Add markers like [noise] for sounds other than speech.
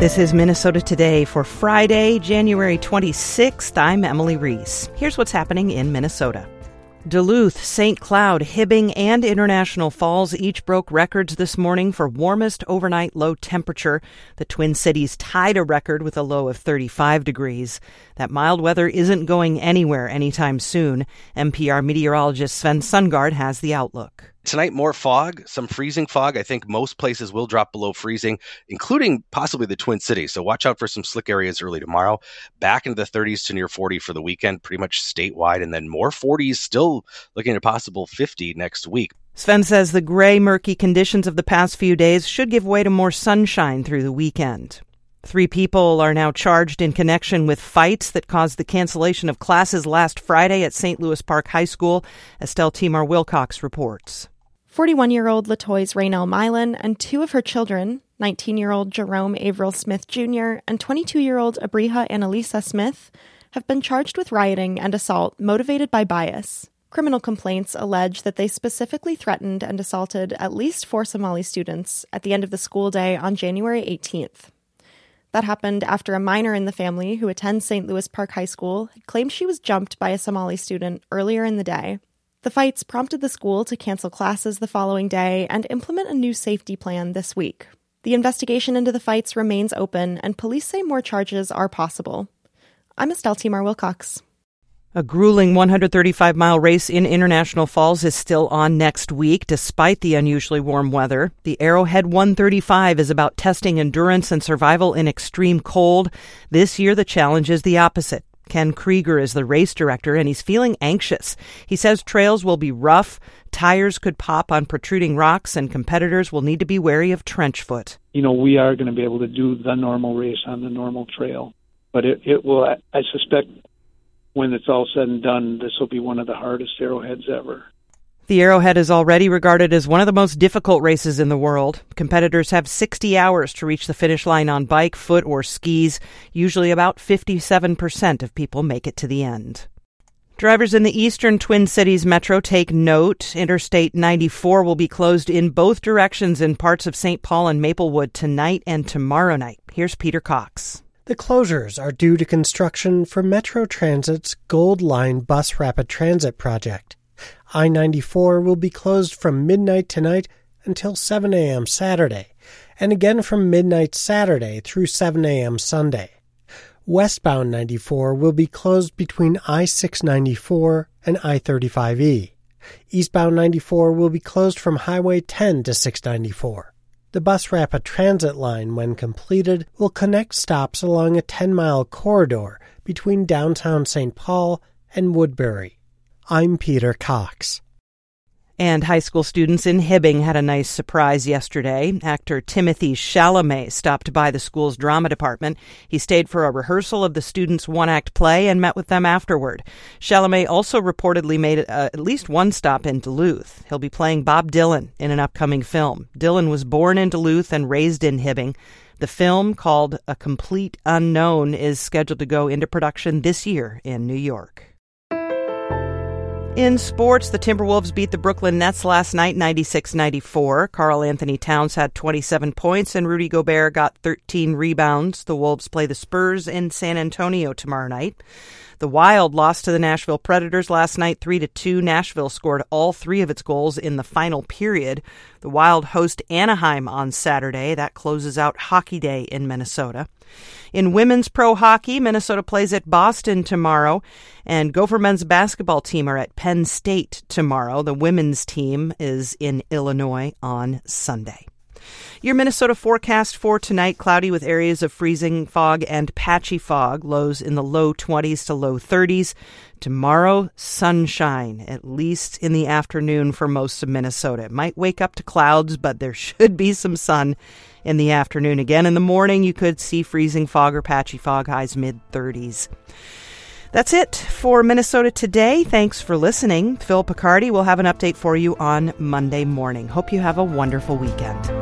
This is Minnesota Today for Friday, January 26th. I'm Emily Reese. Here's what's happening in Minnesota. Duluth, St. Cloud, Hibbing, and International Falls each broke records this morning for warmest overnight low temperature. The Twin Cities tied a record with a low of 35 degrees. That mild weather isn't going anywhere anytime soon. MPR meteorologist Sven Sundgaard has the outlook. Tonight, more fog, some freezing fog. I think most places will drop below freezing, including possibly the Twin Cities. So watch out for some slick areas early tomorrow. Back into the 30s to near 40 for the weekend, pretty much statewide. And then more 40s, still looking at possible 50 next week. Sven says the gray, murky conditions of the past few days should give way to more sunshine through the weekend. Three people are now charged in connection with fights that caused the cancellation of classes last Friday at St. Louis Park High School. Estelle Timar Wilcox reports. 41 year old Latoys Raynell Milan and two of her children, 19 year old Jerome Averill Smith Jr. and 22 year old Abriha Annalisa Smith, have been charged with rioting and assault motivated by bias. Criminal complaints allege that they specifically threatened and assaulted at least four Somali students at the end of the school day on January 18th. That happened after a minor in the family who attends St. Louis Park High School claimed she was jumped by a Somali student earlier in the day. The fights prompted the school to cancel classes the following day and implement a new safety plan this week. The investigation into the fights remains open, and police say more charges are possible. I'm Estelle Timar Wilcox. A grueling 135 mile race in International Falls is still on next week, despite the unusually warm weather. The Arrowhead 135 is about testing endurance and survival in extreme cold. This year, the challenge is the opposite. Ken Krueger is the race director, and he's feeling anxious. He says trails will be rough, tires could pop on protruding rocks, and competitors will need to be wary of trench foot. You know, we are going to be able to do the normal race on the normal trail, but it, it will, I suspect, when it's all said and done, this will be one of the hardest arrowheads ever. The Arrowhead is already regarded as one of the most difficult races in the world. Competitors have 60 hours to reach the finish line on bike, foot, or skis. Usually about 57% of people make it to the end. Drivers in the eastern Twin Cities metro take note. Interstate 94 will be closed in both directions in parts of St. Paul and Maplewood tonight and tomorrow night. Here's Peter Cox. The closures are due to construction for Metro Transit's Gold Line Bus Rapid Transit project. I 94 will be closed from midnight tonight until 7 a.m. Saturday, and again from midnight Saturday through 7 a.m. Sunday. Westbound 94 will be closed between I 694 and I 35E. Eastbound 94 will be closed from Highway 10 to 694. The Bus Rapid Transit line, when completed, will connect stops along a 10 mile corridor between downtown St. Paul and Woodbury. I'm Peter Cox. And high school students in Hibbing had a nice surprise yesterday. Actor Timothée Chalamet stopped by the school's drama department. He stayed for a rehearsal of the students' one act play and met with them afterward. Chalamet also reportedly made uh, at least one stop in Duluth. He'll be playing Bob Dylan in an upcoming film. Dylan was born in Duluth and raised in Hibbing. The film, called A Complete Unknown, is scheduled to go into production this year in New York. In sports, the Timberwolves beat the Brooklyn Nets last night 96 94. Karl-Anthony Towns had 27 points and Rudy Gobert got 13 rebounds. The Wolves play the Spurs in San Antonio tomorrow night. The Wild lost to the Nashville Predators last night 3 to 2. Nashville scored all 3 of its goals in the final period. The Wild host Anaheim on Saturday. That closes out Hockey Day in Minnesota. In women's pro hockey, Minnesota plays at Boston tomorrow, and Gopher men's basketball team are at Penn State tomorrow. The women's team is in Illinois on Sunday. Your Minnesota forecast for tonight cloudy with areas of freezing fog and patchy fog, lows in the low 20s to low 30s. Tomorrow, sunshine, at least in the afternoon for most of Minnesota. It might wake up to clouds, but there [laughs] should be some sun in the afternoon. Again, in the morning, you could see freezing fog or patchy fog, highs mid 30s. That's it for Minnesota today. Thanks for listening. Phil Picardi will have an update for you on Monday morning. Hope you have a wonderful weekend.